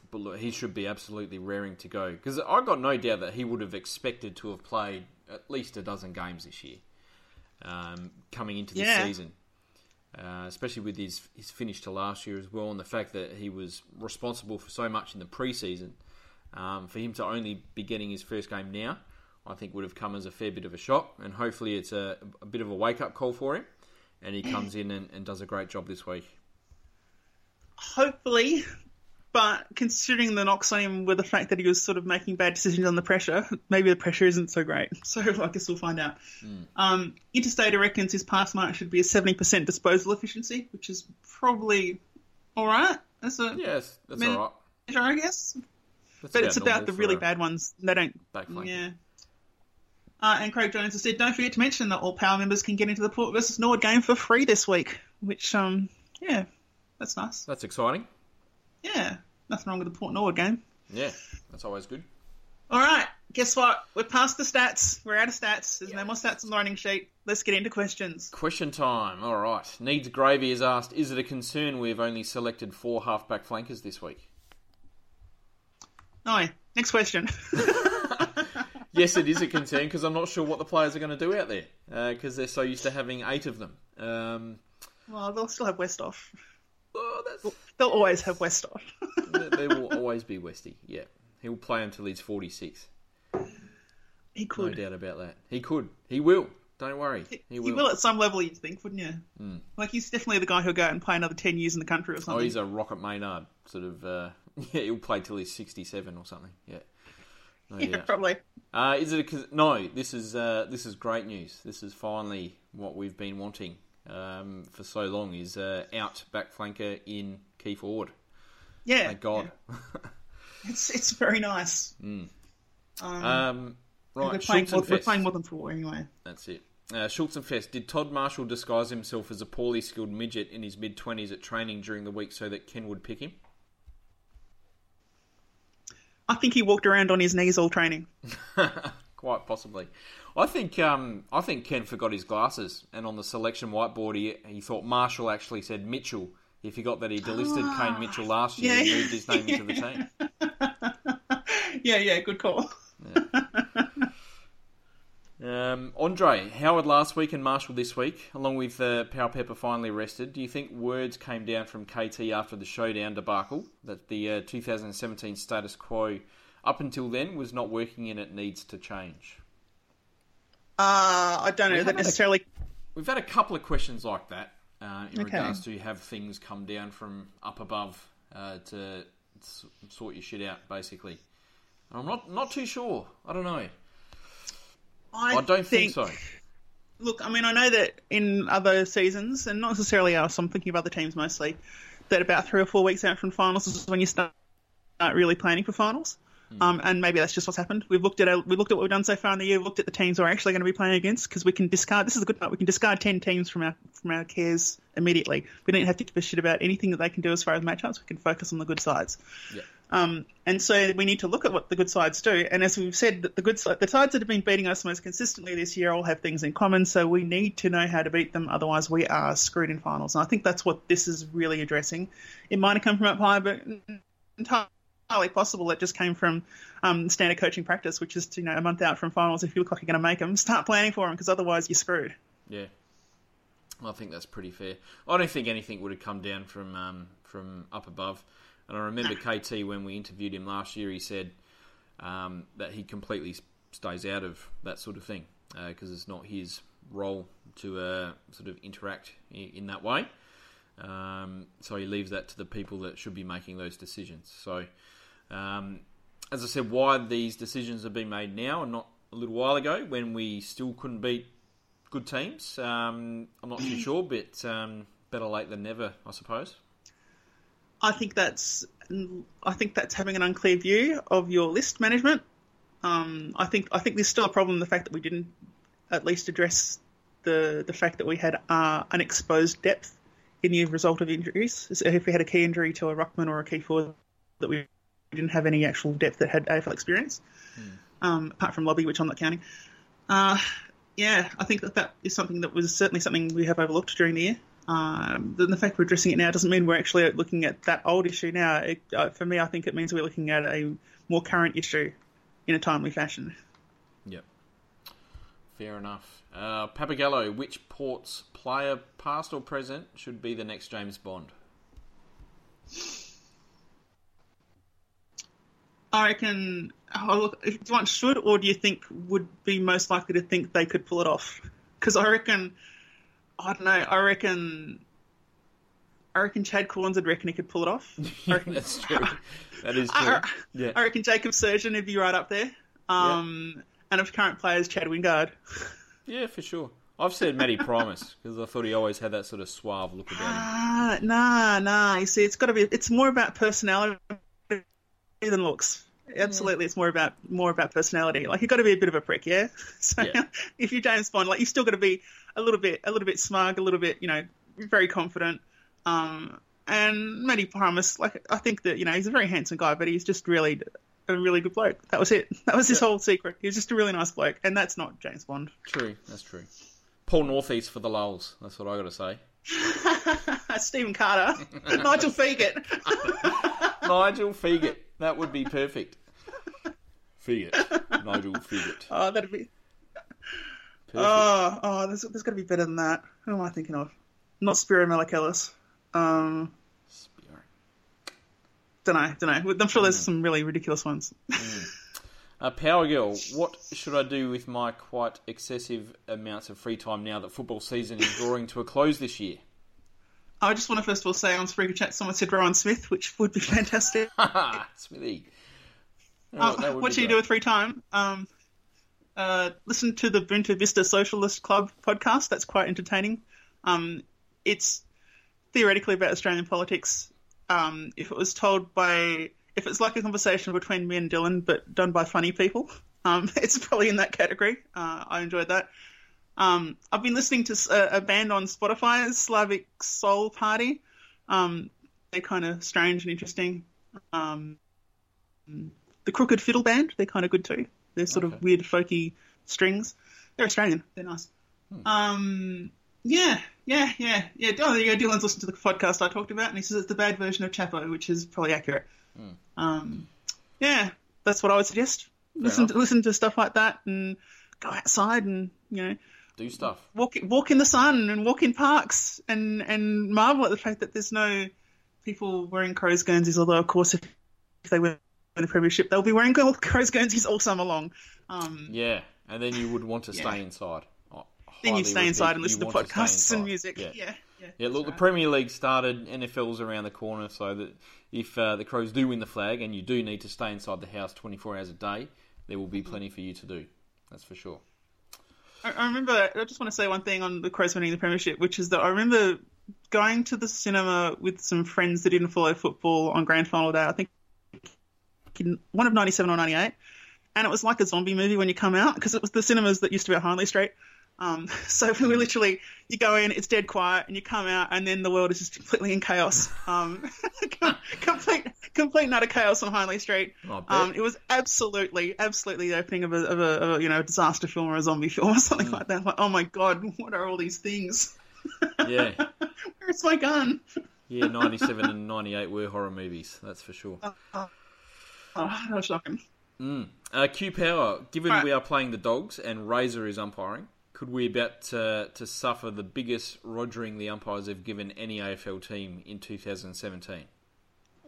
but look, he should be absolutely raring to go because I've got no doubt that he would have expected to have played at least a dozen games this year, um, coming into the Yeah. season. Uh, especially with his his finish to last year as well, and the fact that he was responsible for so much in the preseason. Um, for him to only be getting his first game now, I think would have come as a fair bit of a shock, and hopefully it's a, a bit of a wake up call for him, and he comes in and, and does a great job this week. Hopefully, but considering the knocks on him with the fact that he was sort of making bad decisions on the pressure, maybe the pressure isn't so great. So I guess we'll find out. Um, Interstater reckons his pass mark should be a 70% disposal efficiency, which is probably all right. That's a Yes, that's Man- all right. measure, I guess. That's But it's about the really bad ones. They don't. Yeah. Uh, and Craig Jones has said, don't forget to mention that all Power members can get into the Port versus Nord game for free this week. Which, um, yeah, that's nice. That's exciting. Yeah, nothing wrong with the Port Nord game. Yeah, that's always good. All right, guess what? We're past the stats. We're out of stats. There's no more stats on the running sheet. Let's get into questions. Question time. All right. Needs Gravy has asked, is it a concern we've only selected four halfback flankers this week? No, next question. Yes, it is a concern because I'm not sure what the players are going to do out there because they're so used to having eight of them. Um, well, they'll still have Westhoff. Oh, that's, They'll always have Westhoff. there there will always be Westy. Yeah, he will play until he's 46. he could. No doubt about that. He could. He will. Don't worry. He He will. will at some level, you'd think, wouldn't you? Like, he's definitely the guy who'll go out and play another 10 years in the country or something. Oh, he's a Rocket Maynard sort of. Uh, yeah, he'll play till he's 67 or something. Yeah. No yeah, doubt. probably. Uh, is it? A, no. This is uh, this is great news. This is finally what we've been wanting um, for so long. Is uh, out back flanker in key forward. Yeah. Thank God. It's, it's very nice. Um, we're, right, playing Schulz more, we're playing more than four anyway. That's it. Uh, Schulz and Fest. Did Todd Marshall disguise himself as a poorly skilled midget in his mid twenties at training during the week so that Ken would pick him? I think he walked around on his knees all training. Quite possibly. I think um, I think Ken forgot his glasses, and on the selection whiteboard, he, he thought Marshall actually said Mitchell. He forgot that he delisted Kane Mitchell last year yeah. and moved his name into the team. Yeah, yeah, good call. Um, Andre, Howard last week and Marshall this week, along with uh, Power Pepper finally rested. Do you think words came down from KT after the showdown debacle that the uh, 2017 status quo up until then was not working and it needs to change? Uh, I don't know that haven't- necessarily. We've had a couple of questions like that uh, in Okay. regards to have things come down from up above uh, to s- sort your shit out, basically. I'm not not too sure. I don't know. I, I don't think, so. Look, I mean, I know that in other seasons, and not necessarily us, I'm thinking of other teams mostly, that about three or four weeks out from finals is when you start start really planning for finals. Hmm. Um, and maybe that's just what's happened. We've looked at we looked at what we've done so far in the year. We've looked at the teams we're actually going to be playing against because we can discard. This is a good part. We can discard ten teams from our from our cares immediately. We don't have to give a shit about anything that they can do as far as matchups. We can focus on the good sides. Yeah. Um, and so we need to look at what the good sides do. And as we've said, the good side, the sides that have been beating us most consistently this year all have things in common. So we need to know how to beat them. Otherwise, we are screwed in finals. And I think that's what this is really addressing. It might have come from up high, but entirely possible it just came from um, standard coaching practice, which is you know a month out from finals. If you look like you're going to make them, start planning for them because otherwise you're screwed. Yeah, I think that's pretty fair. I don't think anything would have come down from um, from up above. And I remember KT when we interviewed him last year, he said um, that he completely stays out of that sort of thing because it's not his role to uh, sort of interact in, in that way. Um, so he leaves that to the people that should be making those decisions. So, um, as I said, why these decisions have been made now and not a little while ago when we still couldn't beat good teams. Um, I'm not too sure, but um, better late than never, I suppose. I think that's I think that's having an unclear view of your list management. Um, I think I think there's still a problem the fact that we didn't at least address the the fact that we had uh, unexposed depth in the result of injuries. So if we had a key injury to a ruckman or a key forward that we didn't have any actual depth that had AFL experience, um, apart from Lobby, which I'm not counting. Uh, yeah, I think that that is something that was certainly something we have overlooked during the year. Um, the, the fact we're addressing it now doesn't mean we're actually looking at that old issue now. It, uh, for me, I think it means we're looking at a more current issue in a timely fashion. Yep. Fair enough. Uh, Papagallo, which Ports player, past or present, should be the next James Bond? I reckon. Oh, look, do you want should or do you think would be most likely to think they could pull it off? Because I reckon, I don't know. I reckon, I reckon Chad Cornes would reckon he could pull it off. Reckon, That's true. That is true. I, Yeah. I reckon Jacob Surjan would be right up there. Um, and of current players, Chad Wingard. Yeah, for sure. I've said Matty Primus because I thought he always had that sort of suave look about him. Ah, nah, nah. You see, it's got to be. It's more about personality than looks. Absolutely, it's more about more about personality. Like you've got to be a bit of a prick, yeah. So Yeah. if you're James Bond, like you've still got to be a little bit, a little bit smug, a little bit, you know, very confident. Um, and Matty Primus, like I think that you know he's a very handsome guy, but he's just really a really good bloke. That was it. That was his whole secret. He was just a really nice bloke, and that's not James Bond. True, that's true. Paul Northeast for the lulls. That's what I got to say. Stephen Carter, Nigel Fiegert. Nigel Fiegert. That would be perfect. Fiegert. Nigel Fiegert. Oh, that'd be. Perfect. Oh, oh, there's, there's got to be better than that. Who am I thinking of? Not Spiro Malakellis. Um, Spirit. don't know, don't know. I'm sure there's some really ridiculous ones. Uh, Power Girl, what should I do with my quite excessive amounts of free time now that football season is drawing to a close this year? I just want to first of all say on Spreaker Chat, someone said Rowan Smith, which would be fantastic. Smithy. Oh, Um, what should you do with free time? Um, uh, listen to the Bunta Vista Socialist Club podcast. That's quite entertaining. Um, it's theoretically about Australian politics. Um, if it was told by, if it's like a conversation between me and Dylan, but done by funny people, um, it's probably in that category. Uh, I enjoyed that. Um, I've been listening to a band on Spotify, Slavic Soul Party. Um, they're kind of strange and interesting. Um, the Crooked Fiddle Band, they're kind of good too. They're sort Okay. of weird, folky strings. They're Australian. They're nice. Um, yeah, yeah, yeah, yeah. Oh, there you go. Dylan's listened to the podcast I talked about, and he says it's the bad version of Chapo, which is probably accurate. Um, yeah, that's what I would suggest. listen enough. to listen to stuff like that, and go outside, and you know, Do stuff. walk walk in the sun, and walk in parks, and and marvel at the fact that there's no people wearing crow's guernseys. Although, of course, if, if they win the premiership, they'll be wearing crow's guernseys all summer long. Um, Yeah, and then you would want to Yeah. stay inside. I then you stay inside and listen to podcasts and music. Yeah. Yeah, yeah. Yeah, look, the. Premier League started. NFL's around the corner, so that if uh, the Crows do win the flag, and you do need to stay inside the house 24 hours a day, there will be plenty for you to do. That's for sure. I, I remember. I just want to say one thing on the Crows winning the premiership, which is that I remember going to the cinema with some friends that didn't follow football on grand final day. I think in one of '97 or '98, and it was like a zombie movie when you come out because it was the cinemas that used to be at Hindley Street. Um, so we literally, you go in, it's dead quiet, and you come out, and then the world is just completely in chaos. Um, complete, complete and utter chaos on Hindley Street. Um, it was absolutely, absolutely the opening of a, of a, of a you know disaster film or a zombie film or something like that. Like, oh my god, what are all these things? Yeah, Where's my gun? yeah. 97 and 98 were horror movies. That's for sure. Oh, that was shocking. Uh, Q Power. Given Right. we are playing the Dogs and Razor is umpiring, could we about to, to suffer the biggest rogering the umpires have given any AFL team in 2017?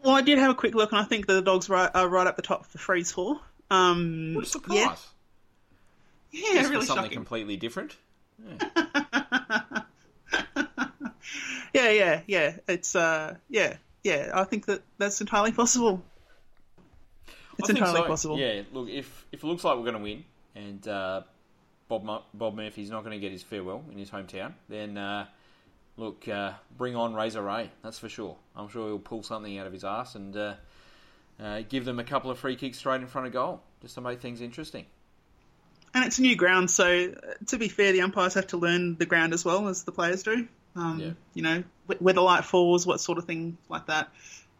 Well, I did have a quick look, and I think that the dogs right, are right up the top for freeze for. Um, What a surprise! Yeah, yeah, Just really something shocking. completely different. Yeah, yeah, yeah. It's uh, yeah, yeah. I think that that's entirely possible. It's entirely so. possible. Yeah, look, if if it looks like we're going to win, and uh, Bob Bob Murphy's not going to get his farewell in his hometown, then uh, look, uh, bring on Razor Ray. That's for sure. I'm sure he'll pull something out of his ass and uh, uh, give them a couple of free kicks straight in front of goal, just to make things interesting. And it's new ground, so uh, to be fair, the umpires have to learn the ground as well as the players do. Um, Yeah. You know, where the light falls, what sort of thing like that.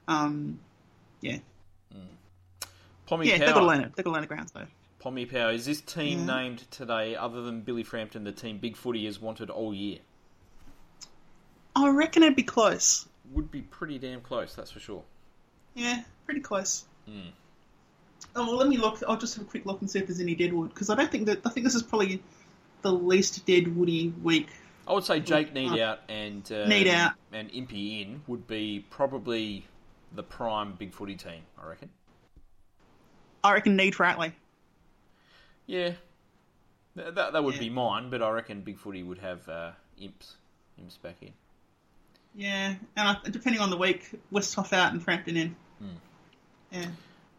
Um, yeah. Pommy Yeah, they've got to learn it. They've got to learn the grounds though. Pommy Power. Is this team Yeah. named today, other than Billy Frampton, the team Big Footy has wanted all year? I reckon it'd be close. Would be pretty damn close, that's for sure. Yeah, pretty close. Hmm. Oh, well, let me look. I'll just have a quick look and see if there's any Deadwood because I don't think that. I think this is probably the least Deadwoody week. I would say Jake Neade out and um, Neade out. and Impy in would be probably the prime Big Footy team. I reckon. I reckon Neade for Atley. Yeah, Th- that that would Yeah. be mine, but I reckon Big Footy would have uh, Imps Imps back in. Yeah, and I, depending on the week, Westhoff out and Frampton in. Hmm. Yeah.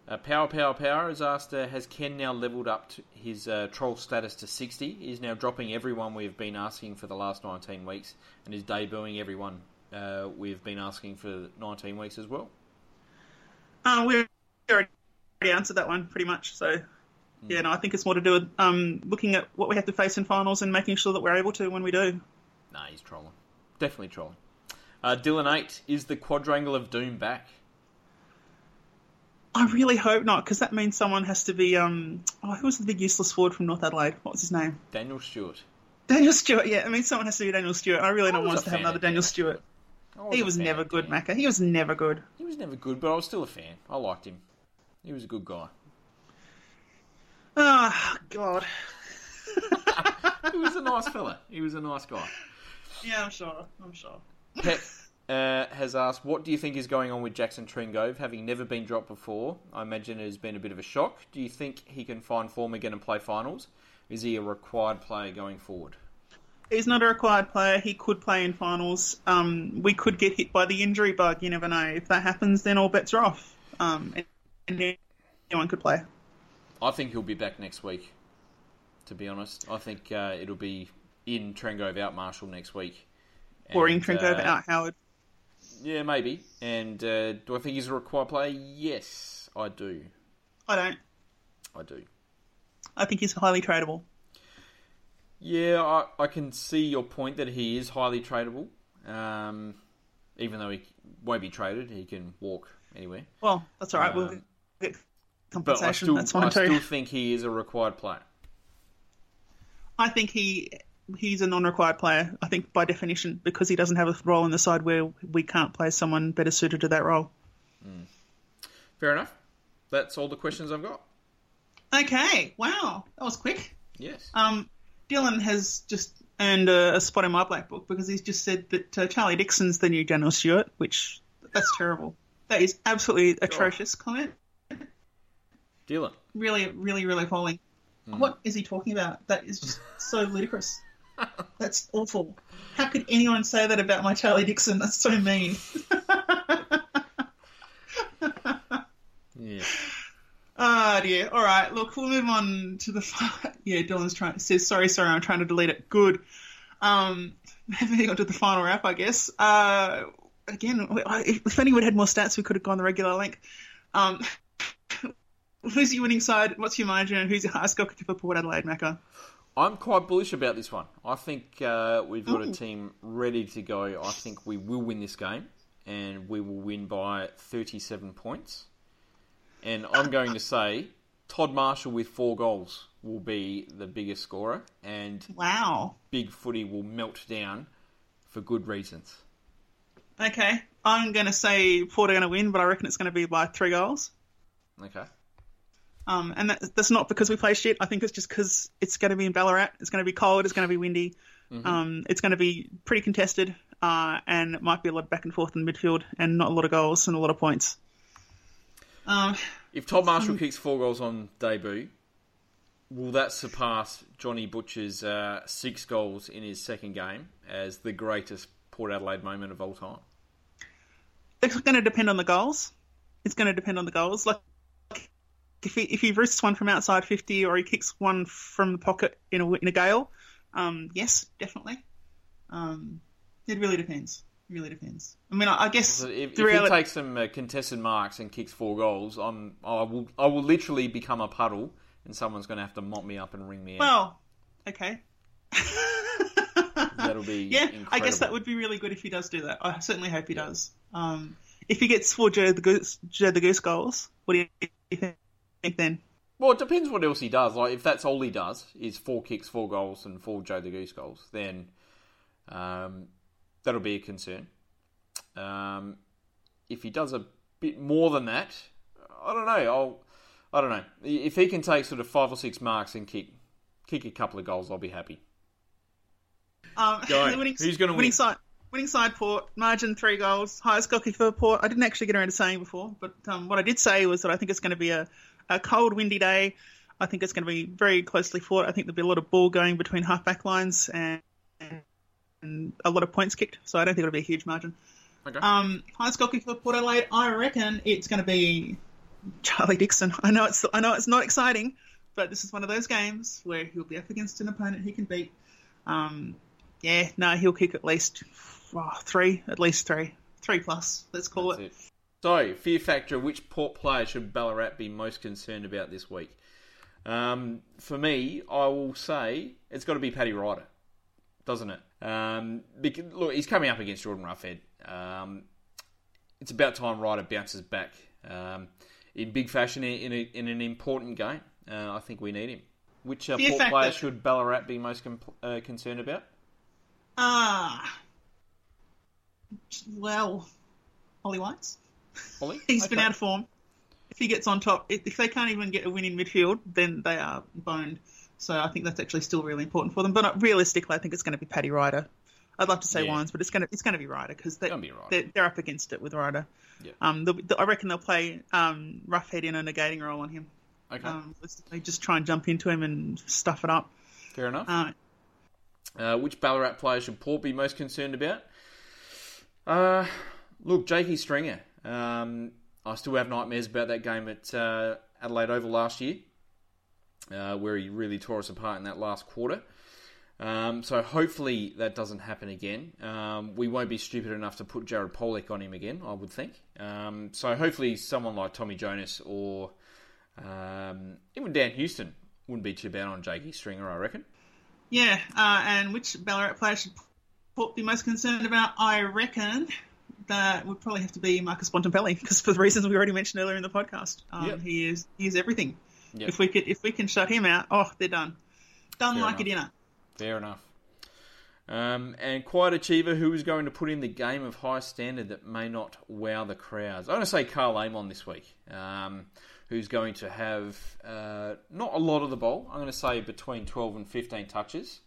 Uh, Power Power Power has asked, uh, has Ken now levelled up to his uh, troll status to 60? He's now dropping everyone we've been asking for the last 19 weeks and is debuting everyone uh, we've been asking for 19 weeks as well. Uh, we already answered that one pretty much. So, yeah, no, I think it's more to do with um, looking at what we have to face in finals and making sure that we're able to when we do. Nah, he's trolling. Definitely trolling. Uh, Dylan 8, is the Quadrangle of Doom back? I really hope not, because that means someone has to be. Um, oh, who was the big useless forward from North Adelaide? What was his name? Daniel Stewart. Daniel Stewart. Yeah, I mean, someone has to be Daniel Stewart. I really don't want us to have another Daniel Stewart. I He was never good. Macca. He was never good. He was never good, but I was still a fan. I liked him. He was a good guy. Oh, God. He was a nice fella. He was a nice guy. Yeah, I'm sure. I'm sure. Pet uh, has asked, "What do you think is going on with Jackson Trengove? Having never been dropped before, I imagine it has been a bit of a shock. Do you think he can find form again and play finals? Is he a required player going forward?" He's not a required player. He could play in finals. Um, we could get hit by the injury bug. You never know. If that happens, then all bets are off. Um, and anyone could play. I think he'll be back next week. To be honest, I think uh, it'll be in Trengove out Marshall next week. Or in And, Trinko uh, out Howard. Yeah, maybe. And uh, do I think he's a required player? Yes, I do. I don't. I do. I think he's highly tradable. Yeah, I, I can see your point that he is highly tradable. Um, even though he won't be traded, he can walk anywhere. Well, that's all right. we'll Um, get But I still, that's fine I too. still think he is a required player. I think he he's a non-required player. I think by definition because he doesn't have a role in the side where we can't play someone better suited to that role. Fair enough. That's all the questions I've got. Okay. Wow, that was quick. Yes. Um, Dylan has just earned a, a spot in my black book because he's just said that uh, Charlie Dixon's the new Daniel Stewart, which that's terrible. That is absolutely atrocious comment. Dylan. Really, really, really appalling. What is he talking about? That is just so ludicrous. That's awful. How could anyone say that about my Charlie Dixon? That's so mean. Yeah. Ah dear. All right. Look, we'll move on to the. Yeah, Dylan's trying. Says sorry, sorry. I'm trying to delete it. Good. Um, moving on to the final wrap, I guess. Uh, again, if anyone had more stats, we could have gone the regular length. Um, who's your winning side? What's your margin? And who's your highest kicker for Port Adelaide, Macca? I'm quite bullish about this one. I think uh, we've got a team ready to go. I think we will win this game, and we will win by 37 points. And I'm going to say Todd Marshall with four goals will be the biggest scorer, and Wow. Big Footy will melt down for good reasons. Okay. I'm going to say Port are going to win, but I reckon it's going to be by three goals. Okay. Um, and that, that's not because we play shit. I think it's just because it's going to be in Ballarat. It's going to be cold. It's going to be windy. Um, it's going to be pretty contested, uh, and it might be a lot of back and forth in midfield, and not a lot of goals and a lot of points. Um, If Todd Marshall kicks four goals on debut, will that surpass Johnny Butcher's uh, six goals in his second game as the greatest Port Adelaide moment of all time? it's going to depend on the goals. It's going to depend on the goals. Like if he if he wrists one from outside fifty, or he kicks one from the pocket in a in a gale, um, yes, definitely. Um, it really depends. It really depends. I mean, I, I guess So if, if he takes some uh, contested marks and kicks four goals, I'm I will I will literally become a puddle, and someone's going to have to mop me up and ring me out. well, okay. That'll be yeah, I guess that would be really good if he does do that. I certainly hope he does. Um, if he gets four Joe the Goose, Joe the Goose goals, what do you think? Think then? Well, it depends what else he does. Like if that's all he does is four kicks, four goals, and four Joe the Goose goals, then um, that'll be a concern. Um, if he does a bit more than that, I don't know. I'll, I don't know. If he can take sort of five or six marks and kick, kick a couple of goals, I'll be happy. Um, Go. the winning, Who's gonna winning win? Side, winning side Port, margin three goals, highest goal kick for Port. I didn't actually get around to saying before, but um, what I did say was that I think it's going to be a, a cold, windy day. I think it's going to be very closely fought. I think there'll be a lot of ball going between half back lines and, and a lot of points kicked, so I don't think it'll be a huge margin. Okay. Um, highest goal kick for Port Adelaide, I reckon it's going to be Charlie Dixon. I know it's I know it's not exciting, but this is one of those games where he'll be up against an opponent he can beat. Um, yeah, no, he'll kick at least oh, three, at least three, three plus. Let's call That's it. it. So, fear factor: which Port player should Ballarat be most concerned about this week? Um, for me, I will say it's got to be Paddy Ryder, doesn't it? Um, because, look, he's coming up against Jordan Roughead. Um, it's about time Ryder bounces back um, in big fashion in, a, in an important game. Uh, I think we need him. Which uh, Port factor. player should Ballarat be most uh, concerned about? Ah, well, Ollie Wines. Ollie? He's been out of form. If he gets on top, if they can't even get a win in midfield, then they are boned. So I think that's actually still really important for them. But uh, realistically, I think it's going to be Paddy Ryder. I'd love to say Yeah. Wines, but it's going to it's going to be Ryder because they, be they're, they're up against it with Ryder. Yeah. Um, they'll, I reckon they'll play um, Roughead in a negating role on him. Okay, Um, they just try and jump into him and stuff it up. fair enough. Uh, Uh, which Ballarat player should Port be most concerned about? Uh, look, Jakey Stringer. Um, I still have nightmares about that game at uh, Adelaide Oval last year, uh, where he really tore us apart in that last quarter. Um, so hopefully that doesn't happen again. Um, we won't be stupid enough to put Jared Polec on him again, I would think. Um, so hopefully someone like Tommy Jonas or um, even Dan Houston wouldn't be too bad on Jakey Stringer, I reckon. Yeah, uh, and which Ballarat player should Port be most concerned about? I reckon that would probably have to be Marcus Bontempelli because for the reasons we already mentioned earlier in the podcast, um, Yep. he is he is everything. Yep. If we could if we can shut him out, oh, they're done, done Fair like a dinner. Fair enough. Um, and quiet achiever who is going to put in the game of high standard that may not wow the crowds. I'm going to say Karl Amon this week, um, who's going to have uh, not a lot of the ball. I'm going to say between 12 and 15 touches,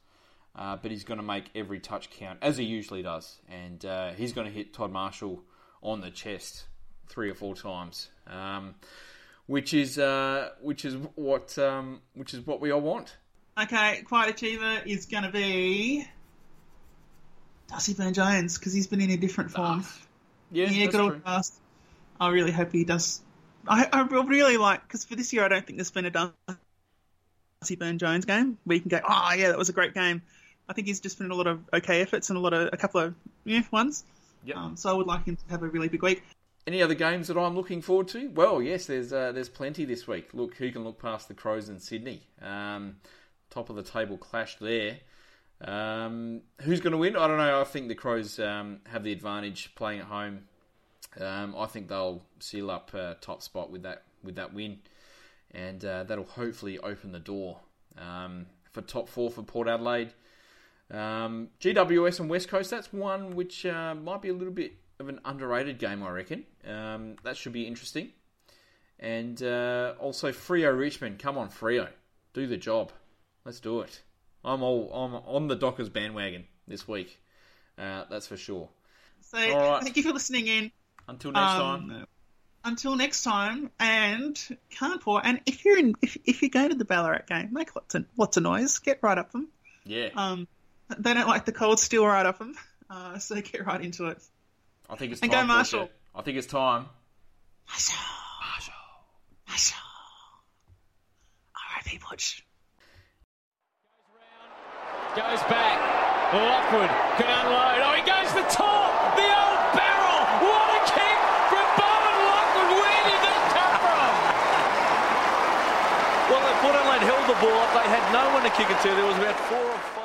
uh, but he's going to make every touch count as he usually does, and uh, he's going to hit Todd Marshall on the chest three or four times. Um, which is uh, which is what um, which is what we all want. Okay, quiet achiever is going to be Darcy Byrne-Jones because he's been in a different form. Yeah, yeah, good old cast. I really hope he does. I, I really like because for this year I don't think there's been a Darcy Byrne-Jones game where you can go, oh yeah, that was a great game. I think he's just put in a lot of okay efforts and a lot of a couple of yeah ones. Yep. Um, so I would like him to have a really big week. Any other games that I'm looking forward to? Well, yes, there's uh, there's plenty this week. Look, who can look past the Crows in Sydney? Um, top of the table clash there. Um, who's going to win? I don't know. I think the Crows um, have the advantage playing at home. Um, I think they'll seal up uh, top spot with that with that win, and uh, that'll hopefully open the door um, for top four for Port Adelaide. Um, GWS and West Coast, that's one which uh, might be a little bit of an underrated game, I reckon. Um, that should be interesting. And uh, also Freo Richmond, come on Freo, do the job. Let's do it. I'm all I'm on the Dockers bandwagon this week. Uh, that's for sure. So right. thank you for listening in. Until next Um, time. Until next time, and can't pour. And if you're in, if, if you go to the Ballarat game, make lots of lots of noise. Get right up them. Yeah, Um, they don't like the cold steel right up them, uh, so get right into it. I think it's and time. go Marshall. Portia. I think it's time. Marshall. Marshall. R.I.P. Butch. Goes back. Lockwood can unload. Oh, he goes for top. The old barrel. What a kick from Bowen Lockwood. Where did that come from? Well, Port Adelaide held the ball up. They had no one to kick it to. There was about four or five.